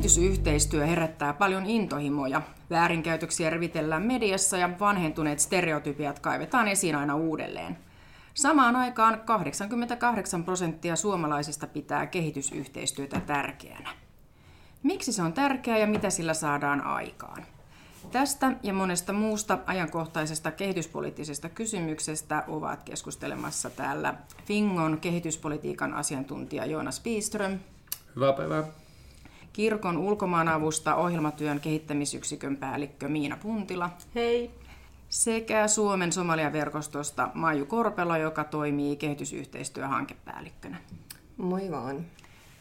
Kehitysyhteistyö herättää paljon intohimoja. Väärinkäytöksiä revitellään mediassa ja vanhentuneet stereotypiat kaivetaan esiin aina uudelleen. Samaan aikaan 88 prosenttia suomalaisista pitää kehitysyhteistyötä tärkeänä. Miksi se on tärkeää ja mitä sillä saadaan aikaan? Tästä ja monesta muusta ajankohtaisesta kehityspoliittisesta kysymyksestä ovat keskustelemassa täällä Fingon kehityspolitiikan asiantuntija Joonas Piiström. Hyvää päivää. Kirkon ulkomaanavusta ohjelmatyön kehittämisyksikön päällikkö Miina Puntila. Hei. Sekä Suomen Somalia-verkostosta Maiju Korpelo, joka toimii kehitysyhteistyöhankepäällikkönä. Moi vaan.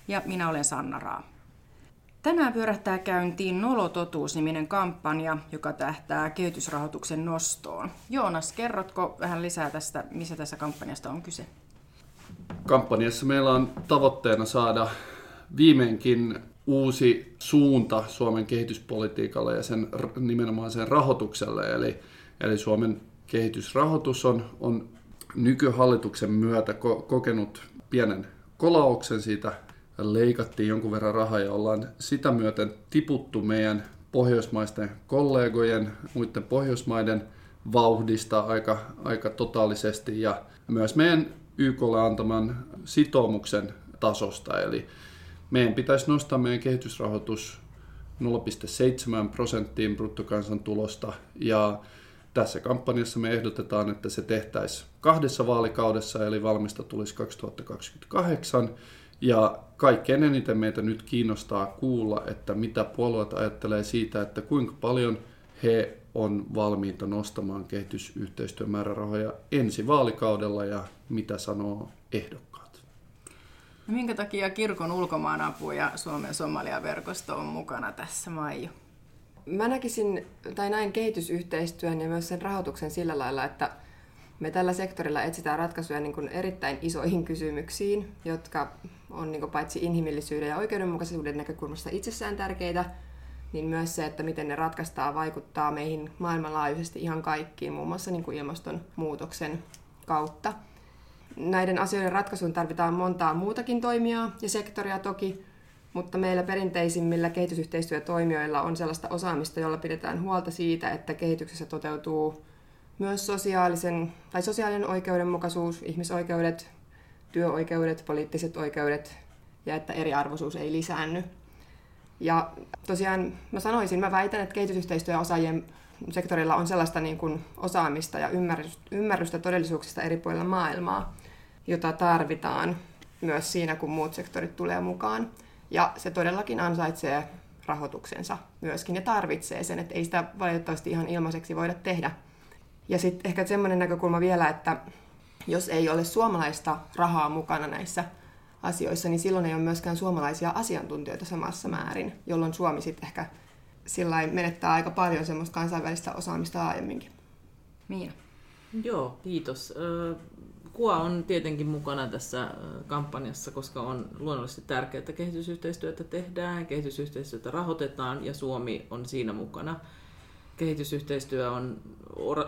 Ja minä olen Sanna Raa. Tänään pyörähtää käyntiin Nolototuus-niminen kampanja, joka tähtää kehitysrahoituksen nostoon. Joonas, kerrotko vähän lisää tästä, missä tässä kampanjasta on kyse? Kampanjassa meillä on tavoitteena saada viimeinkin uusi suunta Suomen kehityspolitiikalle ja sen, nimenomaan sen rahoitukselle. Eli, eli Suomen kehitysrahoitus on, on nykyhallituksen myötä ko- kokenut pienen kolauksen siitä leikattiin jonkun verran rahaa ja ollaan sitä myöten tiputtu meidän pohjoismaisten kollegojen, muiden pohjoismaiden vauhdista aika, aika totaalisesti ja myös meidän YKlle antaman sitoumuksen tasosta. Eli meidän pitäisi nostaa meidän kehitysrahoitus 0,7 prosenttiin bruttokansantulosta ja tässä kampanjassa me ehdotetaan, että se tehtäisiin kahdessa vaalikaudessa, eli valmista tulisi 2028 ja kaikkein eniten meitä nyt kiinnostaa kuulla, että mitä puolueet ajattelee siitä, että kuinka paljon he on valmiita nostamaan kehitysyhteistyön määrärahoja ensi vaalikaudella ja mitä sanoo ehdokkaat. No minkä takia kirkon ulkomaanapu ja Suomen Somalia-verkosto on mukana tässä, Maiju? Mä näkisin, tai näin kehitysyhteistyön ja myös sen rahoituksen sillä lailla, että me tällä sektorilla etsitään ratkaisuja niin kuin erittäin isoihin kysymyksiin, jotka on niin kuin paitsi inhimillisyyden ja oikeudenmukaisuuden näkökulmasta itsessään tärkeitä, niin myös se, että miten ne ratkaistaan, vaikuttaa meihin maailmanlaajuisesti ihan kaikkiin, muun muassa niin kuin ilmastonmuutoksen kautta. Näiden asioiden ratkaisuun tarvitaan montaa muutakin toimijaa ja sektoria toki, mutta meillä perinteisimmillä kehitysyhteistyötoimijoilla on sellaista osaamista, jolla pidetään huolta siitä, että kehityksessä toteutuu myös sosiaalisen, tai sosiaalinen oikeudenmukaisuus, ihmisoikeudet, työoikeudet, poliittiset oikeudet ja että eriarvoisuus ei lisäänny. Ja tosiaan mä sanoisin, mä väitän, että kehitysyhteistyöosaajien sektorilla on sellaista niin kuin osaamista ja ymmärrystä todellisuuksista eri puolilla maailmaa, jota tarvitaan myös siinä, kun muut sektorit tulee mukaan. Ja se todellakin ansaitsee rahoituksensa myöskin ja tarvitsee sen, että ei sitä valitettavasti ihan ilmaiseksi voida tehdä. Ja sitten ehkä semmoinen näkökulma vielä, että jos ei ole suomalaista rahaa mukana näissä asioissa, niin silloin ei ole myöskään suomalaisia asiantuntijoita samassa määrin, jolloin Suomi sitten ehkä sillä menettää aika paljon semmoista kansainvälistä osaamista laajemminkin. Miina. Joo, kiitos. KUA on tietenkin mukana tässä kampanjassa, koska on luonnollisesti tärkeää, että kehitysyhteistyötä tehdään, kehitysyhteistyötä rahoitetaan ja Suomi on siinä mukana. Kehitysyhteistyö on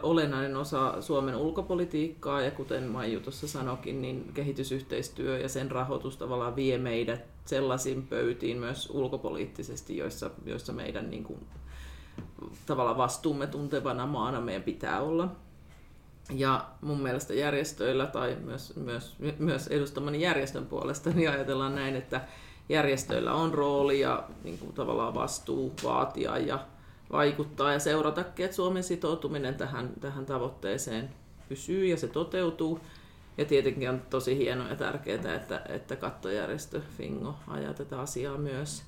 olennainen osa Suomen ulkopolitiikkaa ja kuten Maiju tuossa sanokin, niin kehitysyhteistyö ja sen rahoitus tavallaan vie meidät sellaisiin pöytiin myös ulkopoliittisesti, joissa, joissa meidän niin kuin, tavallaan vastuumme tuntevana maana meidän pitää olla. Ja mun mielestä järjestöillä tai myös, myös, myös edustamani järjestön puolesta niin ajatellaan näin, että järjestöillä on rooli ja niin kuin, tavallaan vastuu vaatia ja vaikuttaa ja seuratakin, että Suomen sitoutuminen tähän, tähän tavoitteeseen pysyy ja se toteutuu. Ja tietenkin on tosi hienoa ja tärkeää, että, että kattojärjestö Fingo ajaa tätä asiaa myös.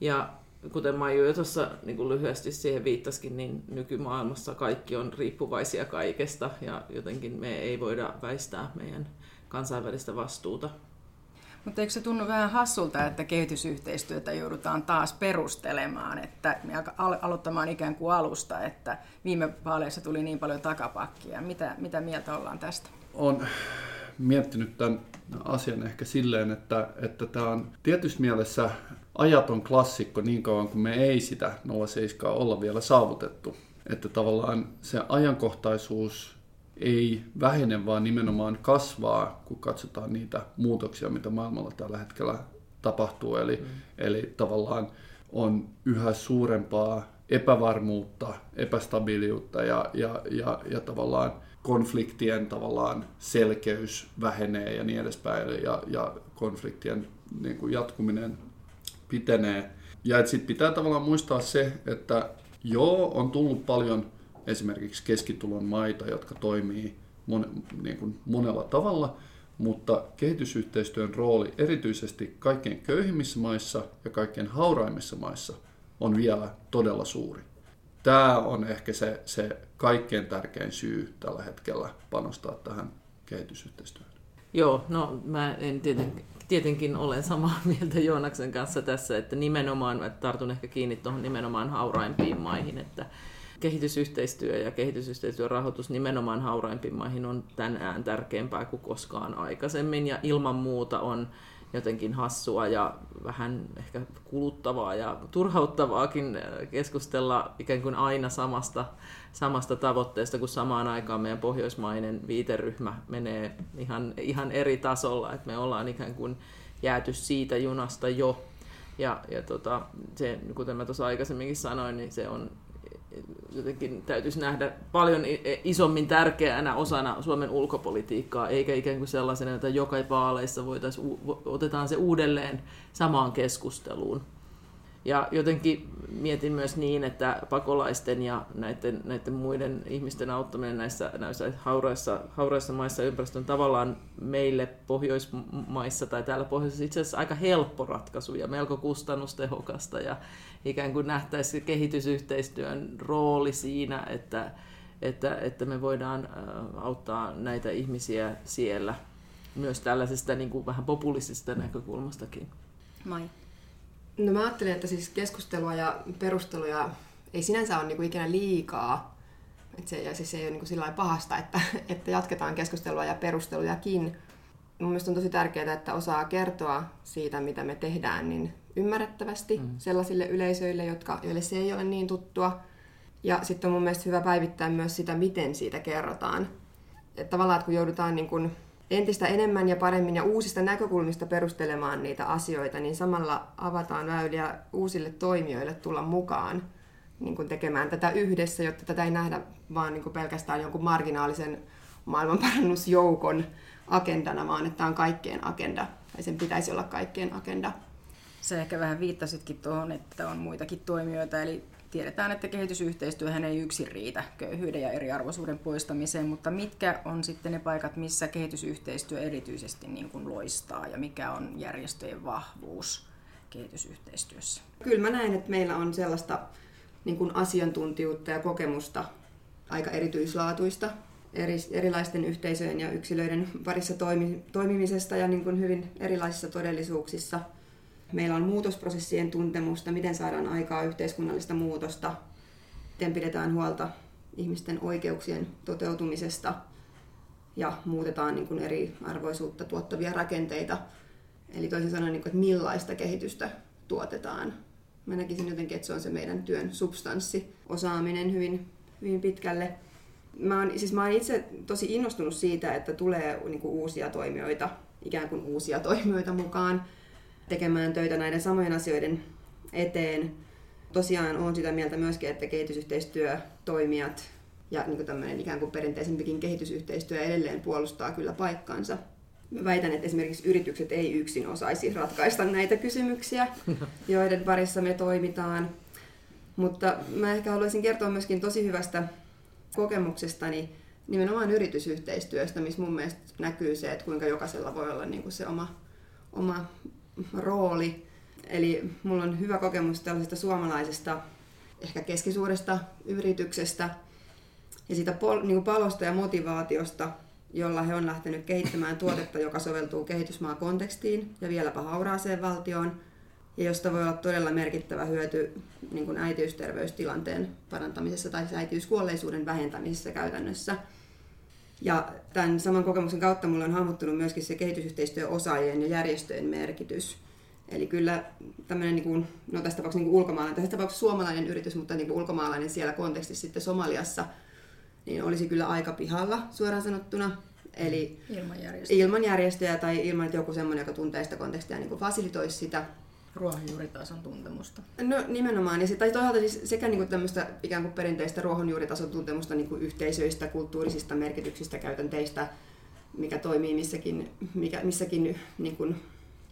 Ja kuten Maiju jo tuossa niin lyhyesti siihen viittasikin, niin nykymaailmassa kaikki on riippuvaisia kaikesta ja jotenkin me ei voida väistää meidän kansainvälistä vastuuta mutta eikö se tunnu vähän hassulta, että kehitysyhteistyötä joudutaan taas perustelemaan, että me aloittamaan ikään kuin alusta, että viime vaaleissa tuli niin paljon takapakkia. Mitä, mitä mieltä ollaan tästä? On miettinyt tämän asian ehkä silleen, että, että tämä on tietysti mielessä ajaton klassikko niin kauan kuin me ei sitä 07 olla vielä saavutettu. Että tavallaan se ajankohtaisuus ei vähene, vaan nimenomaan kasvaa, kun katsotaan niitä muutoksia, mitä maailmalla tällä hetkellä tapahtuu. Eli, mm. eli tavallaan on yhä suurempaa epävarmuutta, epästabiiliutta ja, ja, ja, ja tavallaan konfliktien tavallaan selkeys vähenee ja niin edespäin ja, ja konfliktien niin kuin jatkuminen pitenee. Ja sitten pitää tavallaan muistaa se, että joo, on tullut paljon esimerkiksi keskitulon maita, jotka toimii mon, niin kuin monella tavalla, mutta kehitysyhteistyön rooli erityisesti kaikkein köyhimmissä maissa ja kaikkein hauraimmissa maissa on vielä todella suuri. Tämä on ehkä se, se kaikkein tärkein syy tällä hetkellä panostaa tähän kehitysyhteistyöhön. Joo, no mä en tietenkin, tietenkin olen samaa mieltä Joonaksen kanssa tässä, että nimenomaan, että tartun ehkä kiinni tuohon nimenomaan hauraimpiin maihin, että kehitysyhteistyö ja kehitysyhteistyön rahoitus nimenomaan hauraimpiin maihin on tänään tärkeämpää kuin koskaan aikaisemmin ja ilman muuta on jotenkin hassua ja vähän ehkä kuluttavaa ja turhauttavaakin äh, keskustella ikään kuin aina samasta, samasta tavoitteesta, kun samaan aikaan meidän pohjoismainen viiteryhmä menee ihan, ihan eri tasolla, että me ollaan ikään kuin jääty siitä junasta jo. Ja, ja tota, se, kuten mä tuossa aikaisemminkin sanoin, niin se on jotenkin täytyisi nähdä paljon isommin tärkeänä osana Suomen ulkopolitiikkaa, eikä ikään kuin sellaisena, että joka vaaleissa voitaisiin, otetaan se uudelleen samaan keskusteluun. Ja jotenkin mietin myös niin, että pakolaisten ja näiden, näiden muiden ihmisten auttaminen näissä, näissä hauraissa, hauraissa maissa ympäristön tavallaan meille Pohjoismaissa tai täällä Pohjoisessa itse asiassa aika helppo ratkaisu ja melko kustannustehokasta ja ikään kuin nähtäisiin kehitysyhteistyön rooli siinä, että, että, että me voidaan auttaa näitä ihmisiä siellä myös tällaisesta niin kuin vähän populistisesta näkökulmastakin. Mai. No mä ajattelin, että siis keskustelua ja perusteluja ei sinänsä ole niinku ikinä liikaa. Et se, ja siis se ei ole niinku sillä pahasta, että, että jatketaan keskustelua ja perustelujakin. Mun mielestä on tosi tärkeää, että osaa kertoa siitä, mitä me tehdään, niin ymmärrettävästi mm. sellaisille yleisöille, jotka, joille se ei ole niin tuttua. Ja sitten on mun mielestä hyvä päivittää myös sitä, miten siitä kerrotaan. Että tavallaan, että kun joudutaan niin kun entistä enemmän ja paremmin ja uusista näkökulmista perustelemaan niitä asioita, niin samalla avataan väyliä uusille toimijoille tulla mukaan niin kuin tekemään tätä yhdessä, jotta tätä ei nähdä vaan niin kuin pelkästään jonkun marginaalisen maailmanparannusjoukon agendana, vaan että tämä on kaikkien agenda, tai sen pitäisi olla kaikkien agenda. Se ehkä vähän viittasitkin tuohon, että on muitakin toimijoita, eli tiedetään, että kehitysyhteistyöhän ei yksin riitä köyhyyden ja eriarvoisuuden poistamiseen, mutta mitkä on sitten ne paikat, missä kehitysyhteistyö erityisesti niin kuin loistaa ja mikä on järjestöjen vahvuus kehitysyhteistyössä? Kyllä mä näen, että meillä on sellaista niin kuin asiantuntijuutta ja kokemusta aika erityislaatuista eri, erilaisten yhteisöjen ja yksilöiden parissa toimi, toimimisesta ja niin kuin hyvin erilaisissa todellisuuksissa – Meillä on muutosprosessien tuntemusta, miten saadaan aikaa yhteiskunnallista muutosta, miten pidetään huolta ihmisten oikeuksien toteutumisesta ja muutetaan niin kuin eri arvoisuutta tuottavia rakenteita. Eli toisin sanoen, niin kuin, että millaista kehitystä tuotetaan. Mä näkisin jotenkin, että se on se meidän työn substanssi, osaaminen hyvin, hyvin pitkälle. Mä oon, siis mä oon itse tosi innostunut siitä, että tulee niin kuin uusia toimijoita, ikään kuin uusia toimijoita mukaan tekemään töitä näiden samojen asioiden eteen. Tosiaan olen sitä mieltä myöskin, että kehitysyhteistyötoimijat ja niin kuin tämmöinen ikään kuin perinteisempikin kehitysyhteistyö edelleen puolustaa kyllä paikkansa. Mä väitän, että esimerkiksi yritykset ei yksin osaisi ratkaista näitä kysymyksiä, joiden parissa me toimitaan. Mutta mä ehkä haluaisin kertoa myöskin tosi hyvästä kokemuksestani nimenomaan yritysyhteistyöstä, missä mun mielestä näkyy se, että kuinka jokaisella voi olla niin kuin se oma, oma rooli. Eli mulla on hyvä kokemus tällaisesta suomalaisesta, ehkä keskisuuresta yrityksestä ja siitä pol- niin palosta ja motivaatiosta, jolla he on lähtenyt kehittämään tuotetta, joka soveltuu kehitysmaakontekstiin ja vieläpä hauraaseen valtioon, ja josta voi olla todella merkittävä hyöty niin kuin äitiysterveystilanteen parantamisessa tai äitiyskuolleisuuden vähentämisessä käytännössä. Ja tämän saman kokemuksen kautta mulle on hahmottunut myöskin se kehitysyhteistyöosaajien ja järjestöjen merkitys. Eli kyllä tämmöinen, niin kuin, no tässä tapauksessa niin kuin ulkomaalainen, tässä tapauksessa suomalainen yritys, mutta niin kuin ulkomaalainen siellä kontekstissa sitten Somaliassa, niin olisi kyllä aika pihalla suoraan sanottuna. Eli ilman järjestöjä, ilman järjestöjä tai ilman, että joku semmoinen, joka tuntee sitä kontekstia, niin kuin fasilitoisi sitä. Ruohonjuuritason tuntemusta. No nimenomaan, ja se, tai toisaalta siis sekä niin kuin tämmöistä ikään kuin perinteistä ruohonjuuritason tuntemusta niin kuin yhteisöistä, kulttuurisista merkityksistä, käytänteistä, mikä toimii missäkin, mikä, missäkin niin kuin,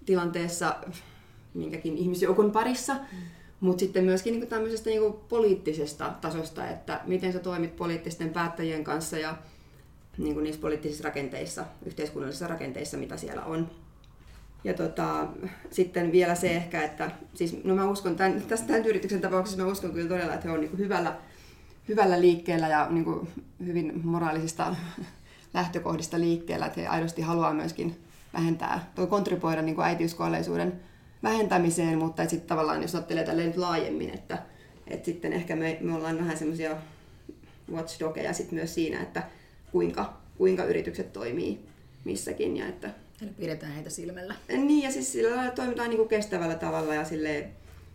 tilanteessa minkäkin ihmisjoukon parissa, mm. mutta sitten myöskin niin kuin tämmöisestä niin kuin poliittisesta tasosta, että miten sä toimit poliittisten päättäjien kanssa ja niin kuin niissä poliittisissa rakenteissa, yhteiskunnallisissa rakenteissa, mitä siellä on. Ja tota, sitten vielä se ehkä, että siis, no mä uskon, tämän, tässä tämän yrityksen tapauksessa mä uskon kyllä todella, että he on niin kuin hyvällä, hyvällä liikkeellä ja niin kuin hyvin moraalisista lähtökohdista liikkeellä, että he aidosti haluaa myöskin vähentää, tai kontribuoida niin kuin äitiyskuolleisuuden vähentämiseen, mutta sitten tavallaan jos ajattelee tälleen nyt laajemmin, että, että sitten ehkä me, me ollaan vähän semmoisia watchdogeja sit myös siinä, että kuinka, kuinka yritykset toimii missäkin ja että Eli pidetään heitä silmällä. Niin, ja siis sillä lailla toimitaan niin kuin kestävällä tavalla ja sille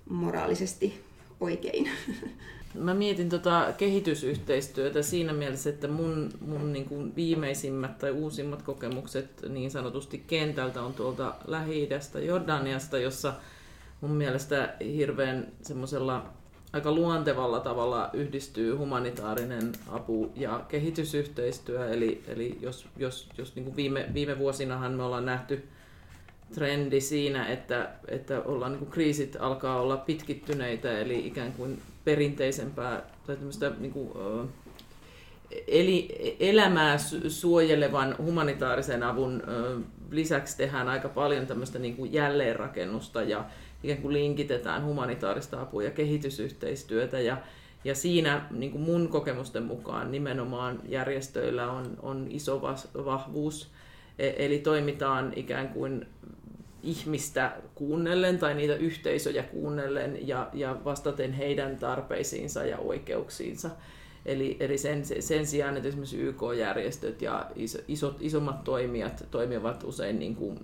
moraalisesti oikein. Mä mietin tota kehitysyhteistyötä siinä mielessä, että mun, mun niin kuin viimeisimmät tai uusimmat kokemukset niin sanotusti kentältä on tuolta Lähi-idästä, Jordaniasta, jossa mun mielestä hirveän semmoisella aika luontevalla tavalla yhdistyy humanitaarinen apu ja kehitysyhteistyö. Eli, eli jos, jos, jos niin kuin viime, viime vuosinahan me ollaan nähty trendi siinä, että, että ollaan, niin kuin kriisit alkaa olla pitkittyneitä, eli ikään kuin perinteisempää tai tämmöistä niin kuin, eli, elämää suojelevan humanitaarisen avun lisäksi tehdään aika paljon tämmöistä niin kuin jälleenrakennusta ja ikään kuin linkitetään humanitaarista apua ja kehitysyhteistyötä ja, ja siinä niin kuin mun kokemusten mukaan nimenomaan järjestöillä on, on iso vahvuus, e, eli toimitaan ikään kuin ihmistä kuunnellen tai niitä yhteisöjä kuunnellen ja, ja vastaten heidän tarpeisiinsa ja oikeuksiinsa. Eli, eli sen, sen sijaan, että esimerkiksi YK-järjestöt ja isot, isommat toimijat toimivat usein niin kuin,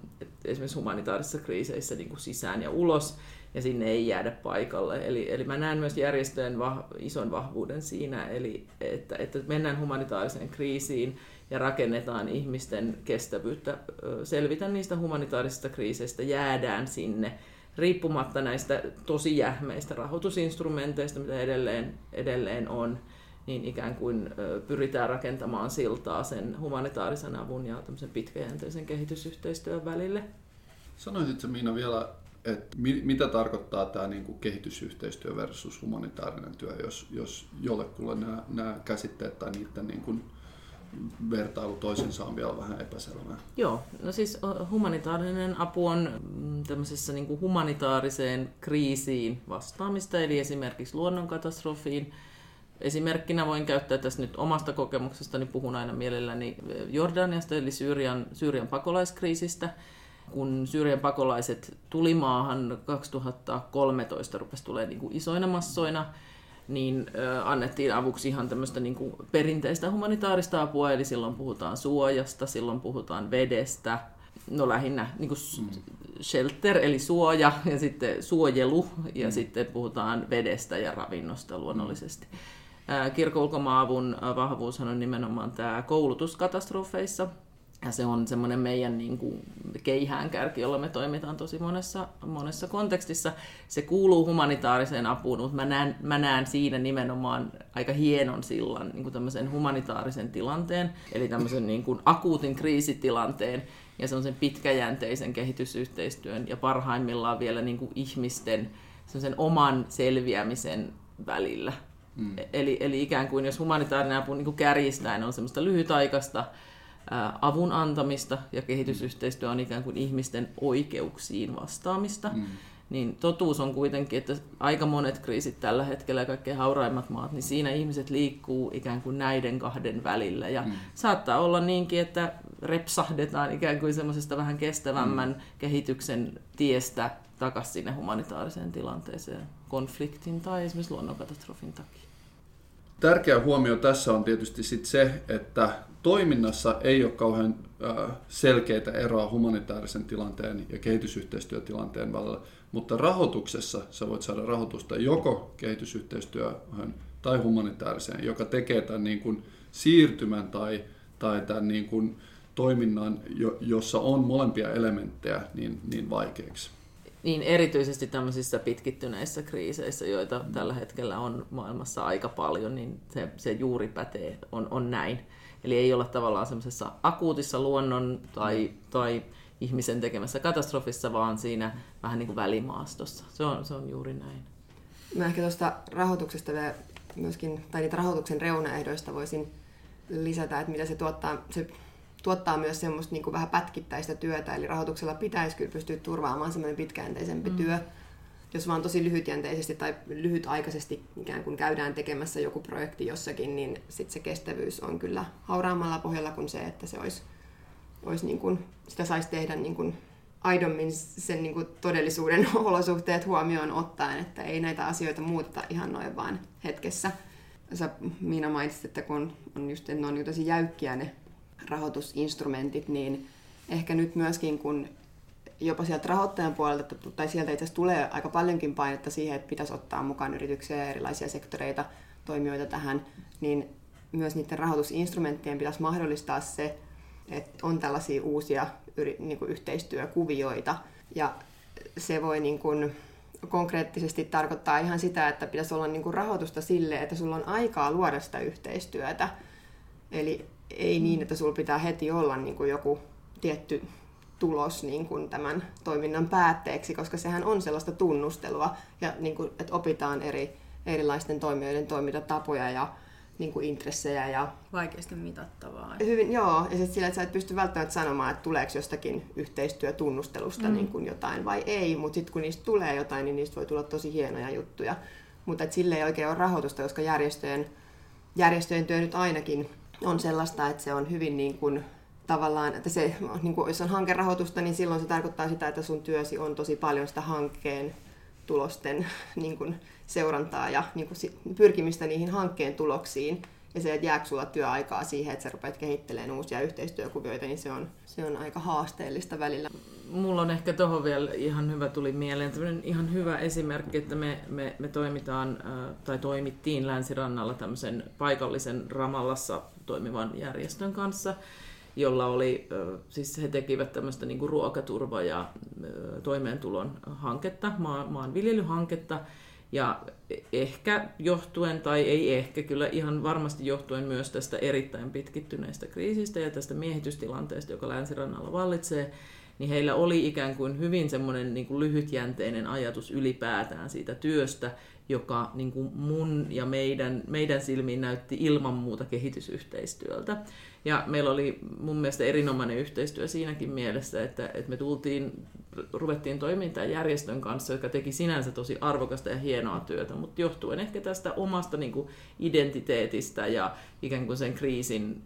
esimerkiksi humanitaarisissa kriiseissä niin kuin sisään ja ulos, ja sinne ei jäädä paikalle. Eli, eli mä näen myös järjestöjen vah, ison vahvuuden siinä, eli että, että mennään humanitaariseen kriisiin ja rakennetaan ihmisten kestävyyttä, selvitä niistä humanitaarisista kriiseistä, jäädään sinne, riippumatta näistä tosi jähmeistä rahoitusinstrumenteista, mitä edelleen, edelleen on niin ikään kuin pyritään rakentamaan siltaa sen humanitaarisen avun ja pitkäjänteisen kehitysyhteistyön välille. Sanoisitko Miina vielä, että mi- mitä tarkoittaa tämä niin kuin kehitysyhteistyö versus humanitaarinen työ, jos, jos jollekulle nämä, nämä käsitteet tai niiden niin kuin vertailu toisensa on vielä vähän epäselvää. Joo, no siis humanitaarinen apu on mm, tämmöisessä niin kuin humanitaariseen kriisiin vastaamista, eli esimerkiksi luonnonkatastrofiin, Esimerkkinä voin käyttää tässä nyt omasta kokemuksestani, puhun aina mielelläni Jordaniasta, eli Syyrian, Syyrian pakolaiskriisistä. Kun Syyrian pakolaiset tuli maahan 2013, rupesi tulee niin kuin isoina massoina, niin annettiin avuksi ihan tämmöistä niin kuin perinteistä humanitaarista apua, eli silloin puhutaan suojasta, silloin puhutaan vedestä, no lähinnä niin kuin mm. shelter, eli suoja, ja sitten suojelu, ja mm. sitten puhutaan vedestä ja ravinnosta luonnollisesti. Mm. Kirkon ulkomaavun vahvuus on nimenomaan tämä koulutuskatastrofeissa. Ja se on semmoinen meidän niin kuin, keihäänkärki, jolla me toimitaan tosi monessa, monessa kontekstissa. Se kuuluu humanitaariseen apuun, mutta mä näen, mä näen siinä nimenomaan aika hienon sillan niin kuin tämmöisen humanitaarisen tilanteen, eli tämmöisen niin kuin akuutin kriisitilanteen ja semmoisen pitkäjänteisen kehitysyhteistyön ja parhaimmillaan vielä niin kuin ihmisten oman selviämisen välillä. Mm. Eli, eli ikään kuin jos humanitaarinen apu niin kärjistäen on semmoista lyhytaikaista ää, avun antamista ja kehitysyhteistyö on ikään kuin ihmisten oikeuksiin vastaamista, mm. niin totuus on kuitenkin, että aika monet kriisit tällä hetkellä ja kaikkein hauraimmat maat, niin siinä ihmiset liikkuu ikään kuin näiden kahden välillä. Ja mm. saattaa olla niinkin, että repsahdetaan ikään kuin semmoisesta vähän kestävämmän mm. kehityksen tiestä takaisin sinne humanitaariseen tilanteeseen konfliktin tai esimerkiksi luonnonkatastrofin takia. Tärkeä huomio tässä on tietysti sit se, että toiminnassa ei ole kauhean selkeitä eroa humanitaarisen tilanteen ja kehitysyhteistyötilanteen välillä, mutta rahoituksessa sä voit saada rahoitusta joko kehitysyhteistyöhön tai humanitaariseen, joka tekee tämän niin kuin siirtymän tai, tai tämän niin kuin toiminnan, jossa on molempia elementtejä, niin, niin vaikeaksi. Niin, erityisesti tämmöisissä pitkittyneissä kriiseissä, joita tällä hetkellä on maailmassa aika paljon, niin se, se juuri pätee, on, on näin. Eli ei olla tavallaan semmoisessa akuutissa luonnon tai, tai ihmisen tekemässä katastrofissa, vaan siinä vähän niin kuin välimaastossa. Se on, se on juuri näin. Mä ehkä tuosta rahoituksesta vielä myöskin, tai niitä rahoituksen reunaehdoista voisin lisätä, että mitä se tuottaa. Se tuottaa myös semmoista niin kuin vähän pätkittäistä työtä, eli rahoituksella pitäisi kyllä pystyä turvaamaan semmoinen pitkäjänteisempi mm. työ. Jos vaan tosi lyhytjänteisesti tai lyhytaikaisesti ikään kuin käydään tekemässä joku projekti jossakin, niin sitten se kestävyys on kyllä hauraammalla pohjalla kuin se, että se olisi, olisi niin kuin, sitä saisi tehdä niin kuin aidommin sen niin kuin todellisuuden olosuhteet huomioon ottaen, että ei näitä asioita muuteta ihan noin vaan hetkessä. Sä Miina mainitsit, että kun on just, että ne on tosi jäykkiä ne rahoitusinstrumentit, niin ehkä nyt myöskin kun jopa sieltä rahoittajan puolelta, tai sieltä itse asiassa tulee aika paljonkin painetta siihen, että pitäisi ottaa mukaan yrityksiä ja erilaisia sektoreita, toimijoita tähän, niin myös niiden rahoitusinstrumenttien pitäisi mahdollistaa se, että on tällaisia uusia niin kuin yhteistyökuvioita. Ja se voi niin kuin konkreettisesti tarkoittaa ihan sitä, että pitäisi olla niin kuin rahoitusta sille, että sulla on aikaa luoda sitä yhteistyötä. Eli ei niin, että sulla pitää heti olla niin kuin joku tietty tulos niin kuin tämän toiminnan päätteeksi, koska sehän on sellaista tunnustelua, ja niin kuin, että opitaan eri, erilaisten toimijoiden toimintatapoja ja niin kuin intressejä. Ja Vaikeasti mitattavaa. Hyvin, joo, ja sitten sillä, että sä et pysty välttämättä sanomaan, että tuleeko jostakin yhteistyötunnustelusta mm. niin kuin jotain vai ei, mutta sitten kun niistä tulee jotain, niin niistä voi tulla tosi hienoja juttuja. Mutta sille ei oikein ole rahoitusta, koska järjestöjen, järjestöjen työ nyt ainakin on sellaista, että se on hyvin niin kuin, tavallaan, että se, niin kuin, jos on hankerahoitusta, niin silloin se tarkoittaa sitä, että sun työsi on tosi paljon sitä hankkeen tulosten niin kuin, seurantaa ja niin kuin, pyrkimistä niihin hankkeen tuloksiin. Ja se, että jääkö sulla työaikaa siihen, että sä rupeat kehittelemään uusia yhteistyökuvioita, niin se on, se on aika haasteellista välillä. Mulla on ehkä tuohon vielä ihan hyvä tuli mieleen, tämmöinen ihan hyvä esimerkki, että me, me, me toimitaan tai toimittiin Länsirannalla tämmöisen paikallisen Ramallassa toimivan järjestön kanssa, jolla oli, siis he tekivät tämmöistä niin kuin ruokaturva- ja toimeentulon hanketta, maanviljelyhanketta, ja ehkä johtuen, tai ei ehkä, kyllä ihan varmasti johtuen myös tästä erittäin pitkittyneestä kriisistä ja tästä miehitystilanteesta, joka länsirannalla vallitsee, niin heillä oli ikään kuin hyvin semmoinen niin kuin lyhytjänteinen ajatus ylipäätään siitä työstä, joka niin kuin mun ja meidän, meidän silmiin näytti ilman muuta kehitysyhteistyöltä. Ja meillä oli mun mielestä erinomainen yhteistyö siinäkin mielessä, että, että me tultiin, ruvettiin toimimaan järjestön kanssa, joka teki sinänsä tosi arvokasta ja hienoa työtä, mutta johtuen ehkä tästä omasta niin kuin identiteetistä ja ikään kuin sen kriisin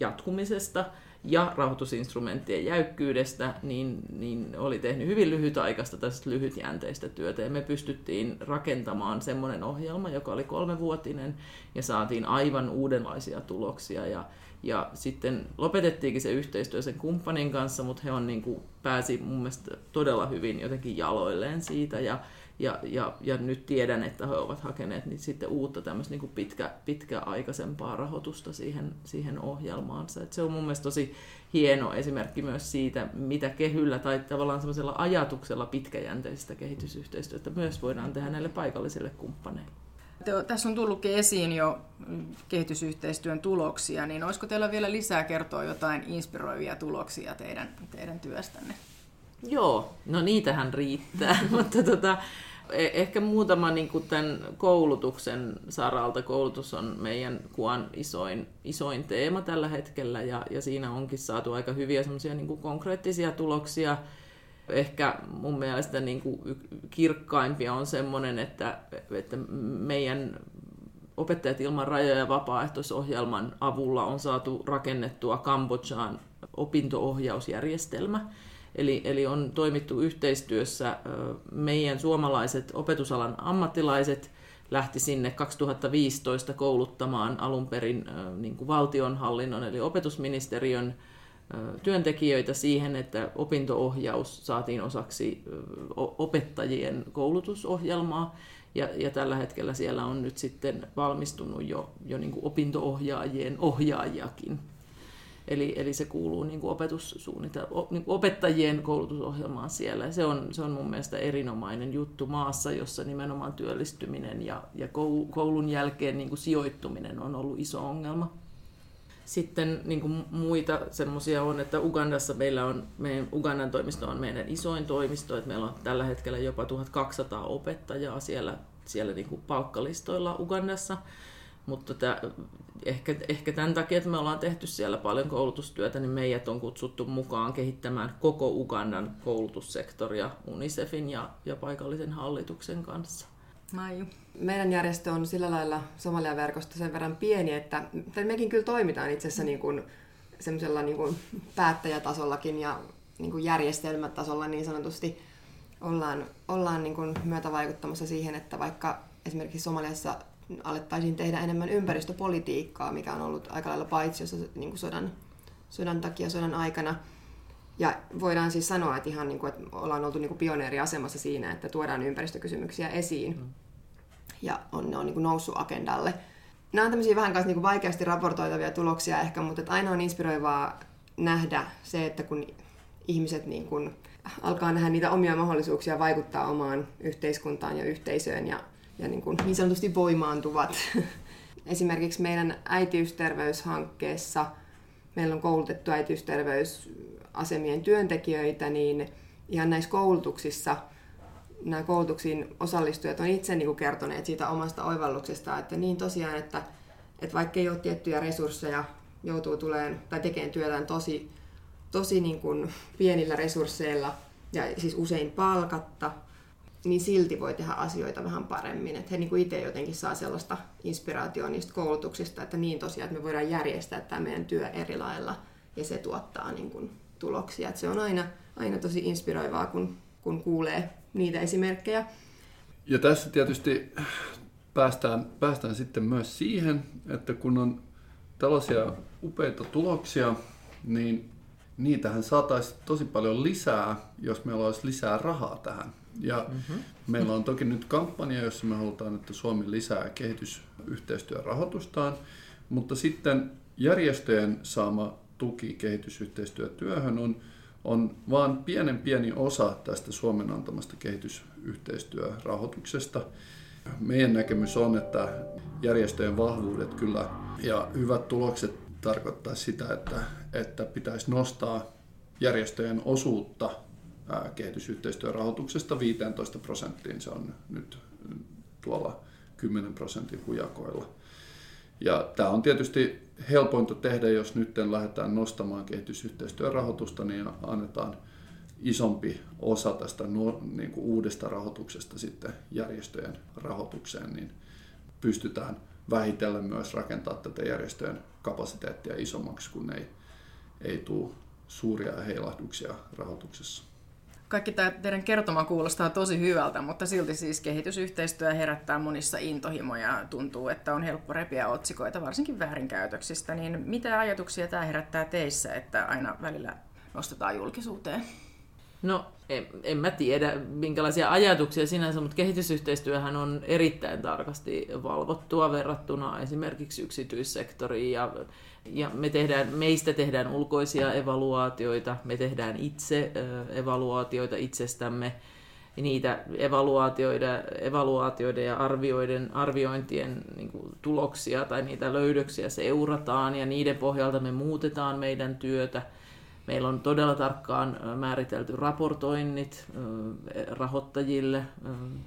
jatkumisesta – ja rahoitusinstrumenttien jäykkyydestä, niin, niin oli tehnyt hyvin lyhytaikaista tästä lyhytjänteistä työtä. Ja me pystyttiin rakentamaan semmoinen ohjelma, joka oli kolmevuotinen, ja saatiin aivan uudenlaisia tuloksia. Ja, ja sitten lopetettiinkin se yhteistyö sen kumppanin kanssa, mutta he on niin kuin, pääsi mun mielestä todella hyvin jotenkin jaloilleen siitä. Ja, ja, ja, ja nyt tiedän, että he ovat hakeneet niin sitten uutta tämmöistä niin pitkä, pitkäaikaisempaa rahoitusta siihen, siihen ohjelmaansa. Et se on mun mielestä tosi hieno esimerkki myös siitä, mitä kehyllä tai tavallaan semmoisella ajatuksella pitkäjänteisestä kehitysyhteistyötä myös voidaan tehdä näille paikallisille kumppaneille. Tässä on tullutkin esiin jo kehitysyhteistyön tuloksia, niin olisiko teillä vielä lisää kertoa jotain inspiroivia tuloksia teidän, teidän työstänne? Joo, no niitähän riittää, mutta tota, E, ehkä muutama niin kuin tämän koulutuksen saralta. Koulutus on meidän kuan isoin, isoin teema tällä hetkellä ja, ja siinä onkin saatu aika hyviä niin kuin konkreettisia tuloksia. Ehkä mun mielestä niin kuin kirkkaimpia on semmoinen, että, että meidän opettajat ilman rajoja vapaaehtoisohjelman avulla on saatu rakennettua Kambodžaan opinto-ohjausjärjestelmä, Eli, eli on toimittu yhteistyössä. Meidän suomalaiset opetusalan ammattilaiset lähti sinne 2015 kouluttamaan alun perin niin kuin valtionhallinnon eli opetusministeriön työntekijöitä siihen, että opintoohjaus saatiin osaksi opettajien koulutusohjelmaa. Ja, ja tällä hetkellä siellä on nyt sitten valmistunut jo, jo niin kuin opintoohjaajien ohjaajakin. Eli, eli se kuuluu niin kuin opetussuunnitel- niin kuin opettajien koulutusohjelmaan siellä. Se on, se on mun mielestä erinomainen juttu maassa, jossa nimenomaan työllistyminen ja, ja koulun jälkeen niin kuin sijoittuminen on ollut iso ongelma. Sitten niin kuin muita semmoisia on, että Ugandassa meillä on, meidän Ugandan toimisto on meidän isoin toimisto, että meillä on tällä hetkellä jopa 1200 opettajaa siellä, siellä niin kuin palkkalistoilla Ugandassa. Mutta tämä, ehkä, ehkä tämän takia, että me ollaan tehty siellä paljon koulutustyötä, niin meidät on kutsuttu mukaan kehittämään koko Ugandan koulutussektoria UNICEFin ja, ja paikallisen hallituksen kanssa. Maiju. Meidän järjestö on sillä lailla Somalia-verkosto sen verran pieni, että mekin kyllä toimitaan itse asiassa niin kuin semmoisella niin kuin päättäjätasollakin ja niin kuin järjestelmätasolla niin sanotusti ollaan, ollaan niin kuin myötävaikuttamassa siihen, että vaikka esimerkiksi Somaliassa alettaisiin tehdä enemmän ympäristöpolitiikkaa, mikä on ollut aika lailla paitsi niin kuin sodan, sodan takia sodan aikana. Ja voidaan siis sanoa, että ihan niin kuin, että ollaan oltu niin kuin pioneeriasemassa siinä, että tuodaan ympäristökysymyksiä esiin. Mm. Ja on, ne on niin kuin noussut agendalle. Nämä on tämmöisiä vähän niin kuin vaikeasti raportoitavia tuloksia ehkä, mutta että aina on inspiroivaa nähdä se, että kun ihmiset niin kuin alkaa nähdä niitä omia mahdollisuuksia vaikuttaa omaan yhteiskuntaan ja yhteisöön ja ja niin, kuin niin sanotusti voimaantuvat. Esimerkiksi meidän äitiysterveyshankkeessa meillä on koulutettu äitiysterveysasemien työntekijöitä, niin ihan näissä koulutuksissa nämä koulutuksiin osallistujat on itse niin kuin kertoneet siitä omasta oivalluksesta, että niin tosiaan, että, että vaikka ei ole tiettyjä resursseja, joutuu tuleen tai tekemään työtään tosi, tosi niin kuin pienillä resursseilla ja siis usein palkatta, niin silti voi tehdä asioita vähän paremmin. Että he niin kuin itse jotenkin saa sellaista inspiraatiota niistä koulutuksista, että niin tosiaan, että me voidaan järjestää tämä meidän työ eri lailla ja se tuottaa niin kuin tuloksia. Että se on aina, aina tosi inspiroivaa, kun, kun kuulee niitä esimerkkejä. Ja tässä tietysti päästään, päästään sitten myös siihen, että kun on tällaisia upeita tuloksia, niin niitähän saataisiin tosi paljon lisää, jos meillä olisi lisää rahaa tähän. Ja mm-hmm. meillä on toki nyt kampanja, jossa me halutaan, että Suomi lisää kehitysyhteistyörahoitustaan, mutta sitten järjestöjen saama tuki kehitysyhteistyötyöhön on, on vain pienen pieni osa tästä Suomen antamasta kehitysyhteistyörahoituksesta. Meidän näkemys on, että järjestöjen vahvuudet kyllä ja hyvät tulokset tarkoittaa sitä, että, että pitäisi nostaa järjestöjen osuutta kehitysyhteistyörahoituksesta 15 prosenttiin. Se on nyt tuolla 10 prosentin hujakoilla. Ja tämä on tietysti helpointa tehdä, jos nyt lähdetään nostamaan kehitysyhteistyörahoitusta, niin annetaan isompi osa tästä niin kuin uudesta rahoituksesta sitten järjestöjen rahoitukseen, niin pystytään vähitellen myös rakentaa tätä järjestöjen kapasiteettia isommaksi, kun ei, ei tule suuria heilahduksia rahoituksessa. Kaikki tämä teidän kertoma kuulostaa tosi hyvältä, mutta silti siis kehitysyhteistyö herättää monissa intohimoja ja tuntuu, että on helppo repiä otsikoita, varsinkin väärinkäytöksistä. Niin mitä ajatuksia tämä herättää teissä, että aina välillä nostetaan julkisuuteen? No, en, en mä tiedä, minkälaisia ajatuksia sinänsä, mutta kehitysyhteistyöhän on erittäin tarkasti valvottua verrattuna esimerkiksi yksityissektoriin ja ja me tehdään, meistä tehdään ulkoisia evaluaatioita, me tehdään itse evaluaatioita itsestämme, niitä evaluaatioiden, evaluaatioiden ja arvioiden, arviointien niin kuin, tuloksia tai niitä löydöksiä seurataan ja niiden pohjalta me muutetaan meidän työtä. Meillä on todella tarkkaan määritelty raportoinnit rahoittajille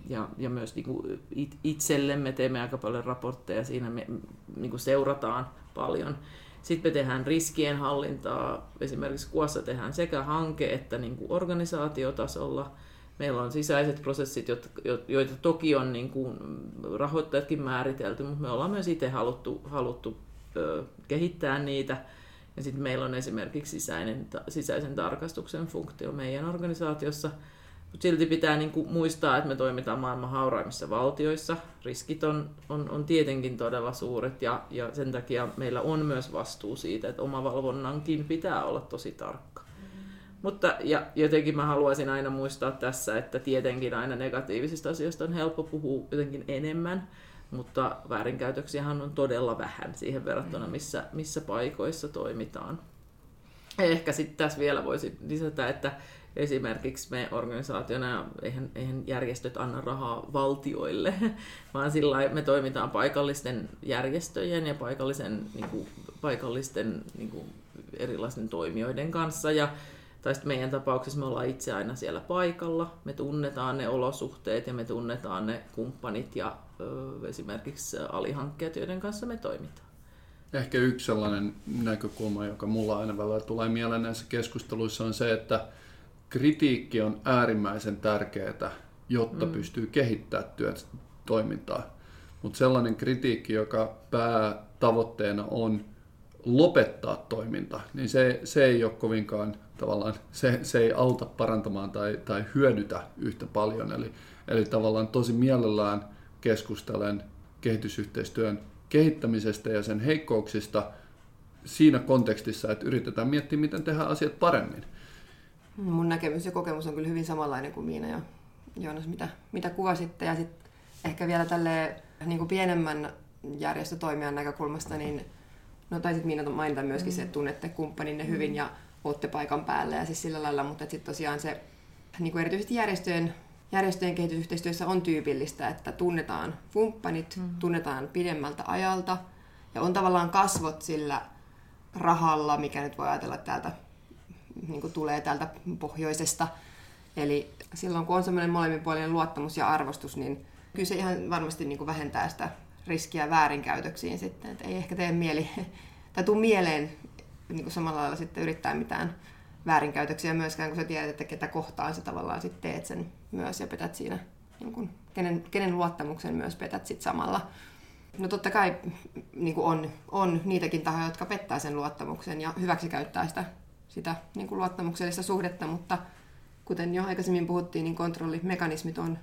ja, myös niin kuin itsellemme teemme aika paljon raportteja, siinä me niin kuin seurataan paljon. Sitten me tehdään riskien hallintaa, esimerkiksi Kuossa tehdään sekä hanke- että niin kuin organisaatiotasolla. Meillä on sisäiset prosessit, joita toki on niin kuin rahoittajatkin määritelty, mutta me ollaan myös itse haluttu, haluttu kehittää niitä. Ja sitten meillä on esimerkiksi sisäinen, sisäisen tarkastuksen funktio meidän organisaatiossa – mutta silti pitää niin kuin muistaa, että me toimitaan maailman hauraimmissa valtioissa. Riskit on, on, on tietenkin todella suuret ja, ja sen takia meillä on myös vastuu siitä, että omavalvonnankin pitää olla tosi tarkka. Mutta ja jotenkin mä haluaisin aina muistaa tässä, että tietenkin aina negatiivisista asioista on helppo puhua jotenkin enemmän, mutta väärinkäytöksiähän on todella vähän siihen verrattuna, missä, missä paikoissa toimitaan. Ehkä sitten tässä vielä voisi lisätä, että esimerkiksi me organisaationa, eihän, eihän järjestöt anna rahaa valtioille, vaan sillä me toimitaan paikallisten järjestöjen ja paikallisen, niin kuin, paikallisten niin kuin, erilaisten toimijoiden kanssa. Ja, tai sitten meidän tapauksessa me ollaan itse aina siellä paikalla, me tunnetaan ne olosuhteet ja me tunnetaan ne kumppanit ja esimerkiksi alihankkeet, joiden kanssa me toimitaan. Ehkä yksi sellainen näkökulma, joka mulla aina välillä tulee mieleen näissä keskusteluissa, on se, että kritiikki on äärimmäisen tärkeää, jotta mm. pystyy kehittämään työn toimintaa. Mutta sellainen kritiikki, joka päätavoitteena on lopettaa toiminta, niin se, se ei ole kovinkaan tavallaan, se, se ei auta parantamaan tai, tai hyödytä yhtä paljon. Eli, eli tavallaan tosi mielellään keskustelen kehitysyhteistyön kehittämisestä ja sen heikkouksista siinä kontekstissa, että yritetään miettiä, miten tehdään asiat paremmin. Mun näkemys ja kokemus on kyllä hyvin samanlainen kuin Miina ja Joonas, mitä, mitä kuvasitte. Ja sitten ehkä vielä tälle niin kuin pienemmän järjestötoimijan näkökulmasta, niin no taisit Miina mainita myöskin se, että tunnette kumppaninne hyvin ja olette paikan päällä ja siis sillä lailla, mutta sitten tosiaan se niin kuin erityisesti järjestöjen, järjestöjen kehitysyhteistyössä on tyypillistä, että tunnetaan kumppanit, mm. tunnetaan pidemmältä ajalta ja on tavallaan kasvot sillä rahalla, mikä nyt voi ajatella täältä niin kuin tulee täältä pohjoisesta. Eli silloin kun on semmoinen molemminpuolinen luottamus ja arvostus, niin kyllä se ihan varmasti niin kuin vähentää sitä riskiä väärinkäytöksiin sitten. Että ei ehkä tee mieli, tai tuu mieleen niin kuin samalla lailla sitten yrittää mitään väärinkäytöksiä myöskään, kun sä tiedät, että ketä kohtaan sä tavallaan sitten teet sen myös ja petät siinä, niin kuin, kenen, kenen luottamuksen myös petät sitten samalla. No totta kai niin kuin on, on niitäkin tahoja, jotka pettää sen luottamuksen ja hyväksi käyttää sitä sitä niin kuin luottamuksellista suhdetta, mutta kuten jo aikaisemmin puhuttiin, niin kontrollimekanismit on,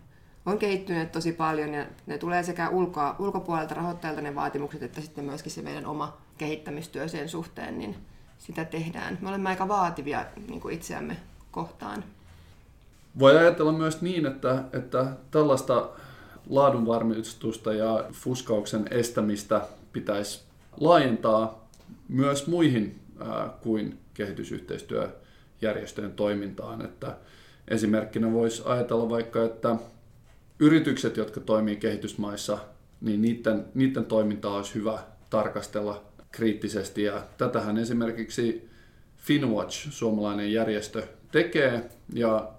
on kehittyneet tosi paljon ja ne tulee sekä ulkoa, ulkopuolelta rahoittajalta ne vaatimukset, että sitten myöskin se meidän oma kehittämistyö sen suhteen, niin sitä tehdään. Me olemme aika vaativia niin kuin itseämme kohtaan. Voi ajatella myös niin, että, että tällaista laadunvarmistusta ja fuskauksen estämistä pitäisi laajentaa myös muihin ää, kuin kehitysyhteistyöjärjestöjen toimintaan. Että esimerkkinä voisi ajatella vaikka, että yritykset, jotka toimii kehitysmaissa, niin niiden, niiden toimintaa olisi hyvä tarkastella kriittisesti. Ja tätähän esimerkiksi Finwatch, suomalainen järjestö, tekee. Ja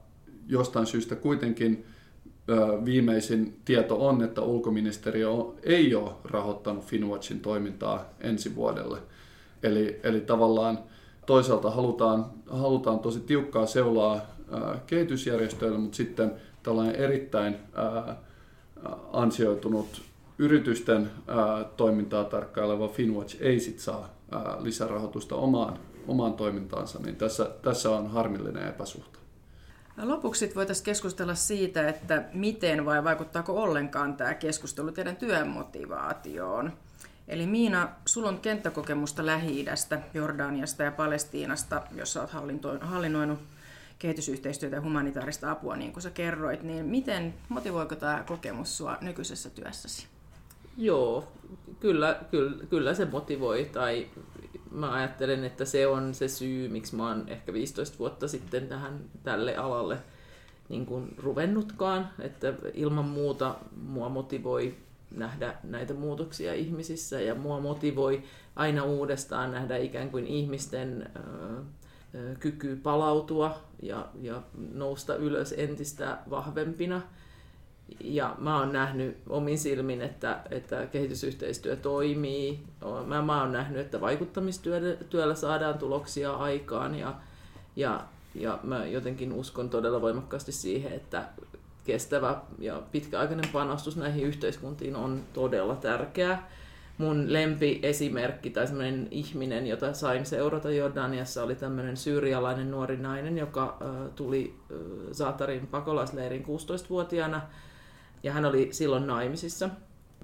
jostain syystä kuitenkin viimeisin tieto on, että ulkoministeriö ei ole rahoittanut Finwatchin toimintaa ensi vuodelle. Eli, eli tavallaan toisaalta halutaan, halutaan tosi tiukkaa seulaa kehitysjärjestöille, mutta sitten tällainen erittäin ansioitunut yritysten toimintaa tarkkaileva Finwatch ei sit saa lisärahoitusta omaan, omaan toimintaansa, niin tässä, tässä on harmillinen epäsuhta. Lopuksi voitaisiin keskustella siitä, että miten vai vaikuttaako ollenkaan tämä keskustelu teidän työmotivaatioon. Eli Miina, sulla on kenttäkokemusta Lähi-idästä, Jordaniasta ja Palestiinasta, jossa olet hallinnoinut kehitysyhteistyötä ja humanitaarista apua, niin kuin sä kerroit, niin miten motivoiko tämä kokemus sua nykyisessä työssäsi? Joo, kyllä, kyllä, kyllä se motivoi, tai mä ajattelen, että se on se syy, miksi mä oon ehkä 15 vuotta sitten tähän, tälle alalle niin kuin ruvennutkaan, että ilman muuta mua motivoi nähdä näitä muutoksia ihmisissä ja mua motivoi aina uudestaan nähdä ikään kuin ihmisten kyky palautua ja, ja nousta ylös entistä vahvempina. Ja mä oon nähnyt omin silmin, että, että kehitysyhteistyö toimii. Mä, mä oon nähnyt, että vaikuttamistyöllä saadaan tuloksia aikaan ja, ja, ja mä jotenkin uskon todella voimakkaasti siihen, että kestävä ja pitkäaikainen panostus näihin yhteiskuntiin on todella tärkeää. Mun lempiesimerkki tai semmoinen ihminen, jota sain seurata Jordaniassa, oli tämmöinen syyrialainen nuori nainen, joka tuli äh, Zaatarin pakolaisleirin 16-vuotiaana. Ja hän oli silloin naimisissa,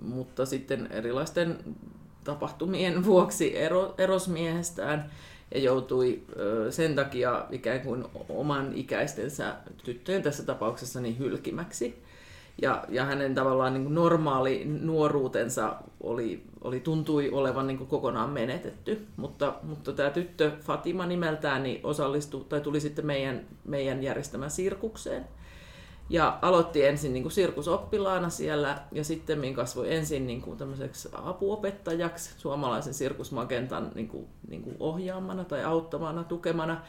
mutta sitten erilaisten tapahtumien vuoksi ero, erosmiehestään ja joutui sen takia ikään kuin oman ikäistensä tyttöjen tässä tapauksessa niin hylkimäksi. ja, ja hänen tavallaan niin kuin normaali nuoruutensa oli, oli, tuntui olevan niin kuin kokonaan menetetty. Mutta, mutta tämä tyttö Fatima nimeltään niin osallistui, tai tuli sitten meidän, meidän järjestämään sirkukseen. Ja aloitti ensin niin kuin sirkusoppilaana siellä ja sitten kasvoi ensin niin kuin tämmöiseksi apuopettajaksi suomalaisen sirkusmagentan niin kuin, niin kuin ohjaamana tai auttamana, tukemana.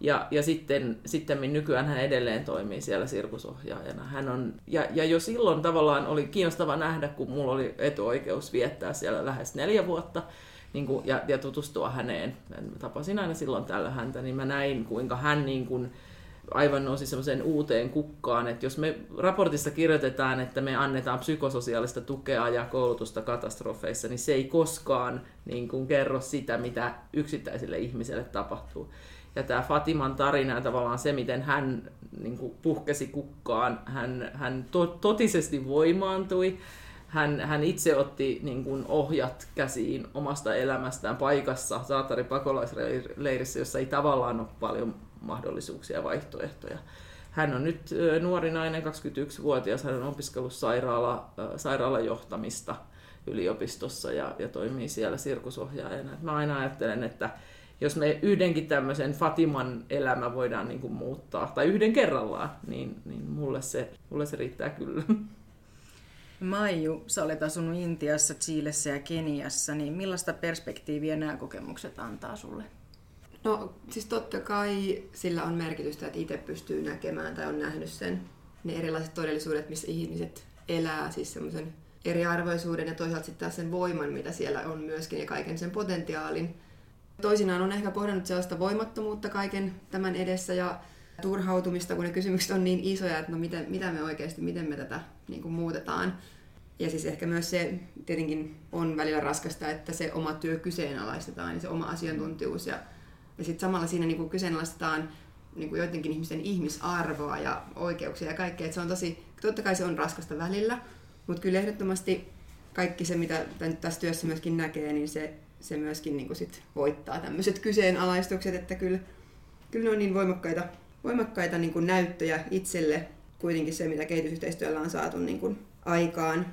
Ja, ja sitten, sitten nykyään hän edelleen toimii siellä sirkusohjaajana. Hän on, ja, ja jo silloin tavallaan oli kiinnostava nähdä, kun mulla oli etuoikeus viettää siellä lähes neljä vuotta niin kuin, ja, ja tutustua häneen. Mä tapasin aina silloin tällä häntä, niin mä näin, kuinka hän niin kuin, aivan nousi semmoiseen uuteen kukkaan, että jos me raportissa kirjoitetaan, että me annetaan psykososiaalista tukea ja koulutusta katastrofeissa, niin se ei koskaan niin kuin, kerro sitä, mitä yksittäiselle ihmiselle tapahtuu. Ja tämä Fatiman tarina ja tavallaan se, miten hän niin kuin, puhkesi kukkaan, hän, hän to, totisesti voimaantui, hän, hän itse otti niin kuin, ohjat käsiin omasta elämästään paikassa, Saatari pakolaisleirissä, jossa ei tavallaan ole paljon mahdollisuuksia ja vaihtoehtoja. Hän on nyt nuori nainen, 21-vuotias, hän on opiskellut sairaala, sairaalajohtamista yliopistossa ja, ja toimii siellä sirkusohjaajana. Mä aina ajattelen, että jos me yhdenkin tämmöisen Fatiman elämä voidaan niin kuin muuttaa, tai yhden kerrallaan, niin, niin mulle, se, mulle se riittää kyllä. Maiju, sä olet asunut Intiassa, Chiilessä ja Keniassa, niin millaista perspektiiviä nämä kokemukset antaa sulle? No siis totta kai sillä on merkitystä, että itse pystyy näkemään tai on nähnyt sen ne erilaiset todellisuudet, missä ihmiset elää, siis semmoisen eriarvoisuuden ja toisaalta sitten taas sen voiman, mitä siellä on myöskin ja kaiken sen potentiaalin. Toisinaan on ehkä kohdannut sellaista voimattomuutta kaiken tämän edessä ja turhautumista, kun ne kysymykset on niin isoja, että no miten, mitä me oikeasti, miten me tätä niin kuin muutetaan. Ja siis ehkä myös se tietenkin on välillä raskasta, että se oma työ kyseenalaistetaan ja se oma asiantuntijuus ja ja sitten samalla siinä niin kuin kyseenalaistetaan niin kuin joidenkin ihmisten ihmisarvoa ja oikeuksia ja kaikkea. Et se on tosi, totta kai se on raskasta välillä, mutta kyllä ehdottomasti kaikki se, mitä tässä työssä myöskin näkee, niin se, se myöskin niin kuin sit voittaa tämmöiset kyseenalaistukset, että kyllä, kyllä ne on niin voimakkaita, voimakkaita niin kuin näyttöjä itselle kuitenkin se, mitä kehitysyhteistyöllä on saatu niin kuin aikaan.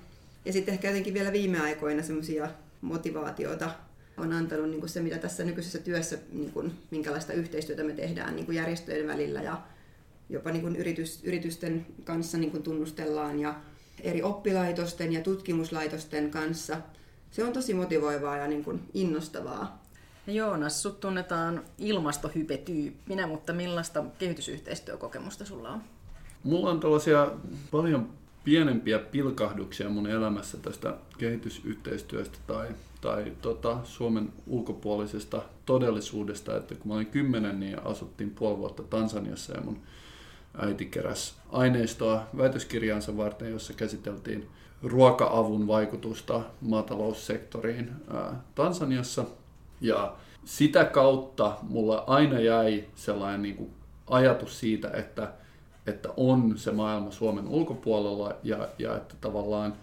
Ja sitten ehkä jotenkin vielä viime aikoina semmoisia motivaatiota on antanut niin kuin se, mitä tässä nykyisessä työssä, niin kuin, minkälaista yhteistyötä me tehdään niin kuin järjestöjen välillä ja jopa niin kuin yritys, yritysten kanssa niin kuin tunnustellaan ja eri oppilaitosten ja tutkimuslaitosten kanssa. Se on tosi motivoivaa ja niin kuin innostavaa. Joonas, sut tunnetaan ilmastohypetyyppinä, mutta millaista kehitysyhteistyökokemusta sulla on? Mulla on tällaisia paljon pienempiä pilkahduksia mun elämässä tästä kehitysyhteistyöstä tai, tai tota, Suomen ulkopuolisesta todellisuudesta. Että kun mä olin kymmenen, niin asuttiin puoli vuotta Tansaniassa ja mun äiti keräs aineistoa väitöskirjaansa varten, jossa käsiteltiin ruoka-avun vaikutusta maataloussektoriin ää, Tansaniassa. Ja sitä kautta mulla aina jäi sellainen niin kuin ajatus siitä, että että on se maailma Suomen ulkopuolella ja, ja että tavallaan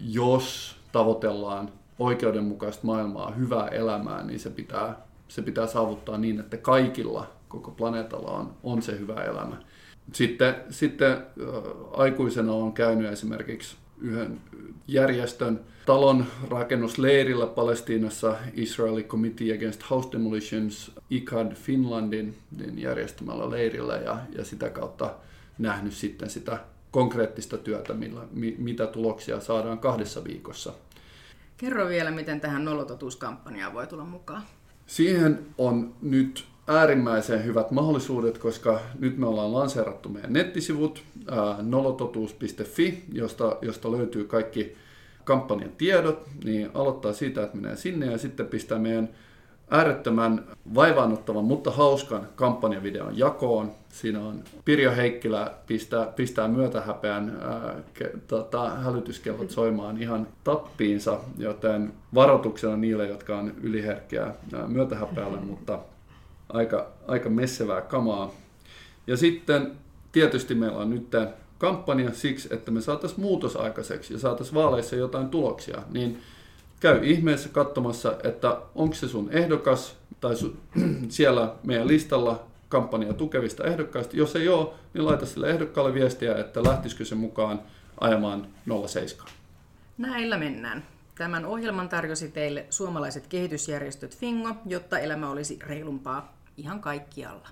jos tavoitellaan oikeudenmukaista maailmaa, hyvää elämää, niin se pitää, se pitää saavuttaa niin, että kaikilla koko planeetalla on, on se hyvä elämä. Sitten, sitten äh, aikuisena on käynyt esimerkiksi yhden järjestön talon rakennusleirillä Palestiinassa Israeli Committee Against House Demolitions, ICAD Finlandin niin järjestämällä leirillä ja, ja sitä kautta nähnyt sitten sitä konkreettista työtä, millä, mitä tuloksia saadaan kahdessa viikossa. Kerro vielä, miten tähän nolototuuskampanjaan voi tulla mukaan. Siihen on nyt äärimmäisen hyvät mahdollisuudet, koska nyt me ollaan lanseerattu meidän nettisivut nolototuus.fi, josta, josta löytyy kaikki kampanjan tiedot, niin aloittaa siitä, että menee sinne ja sitten pistää meidän äärettömän vaivaannuttavan, mutta hauskan kampanjavideon jakoon. Siinä on Pirjo Heikkilä pistää, pistää myötähäpeän ää, ke, tota, hälytyskellot soimaan ihan tappiinsa, joten varoituksena niille, jotka on yliherkkiä ää, myötähäpeälle, mutta aika, aika messevää kamaa. Ja sitten tietysti meillä on nyt kampanja siksi, että me saataisiin muutos aikaiseksi ja saataisiin vaaleissa jotain tuloksia, niin käy ihmeessä katsomassa, että onko se sun ehdokas tai su, siellä meidän listalla kampanja tukevista ehdokkaista. Jos ei ole, niin laita sille ehdokkaalle viestiä, että lähtisikö se mukaan ajamaan 07. Näillä mennään. Tämän ohjelman tarjosi teille suomalaiset kehitysjärjestöt Fingo, jotta elämä olisi reilumpaa ihan kaikkialla.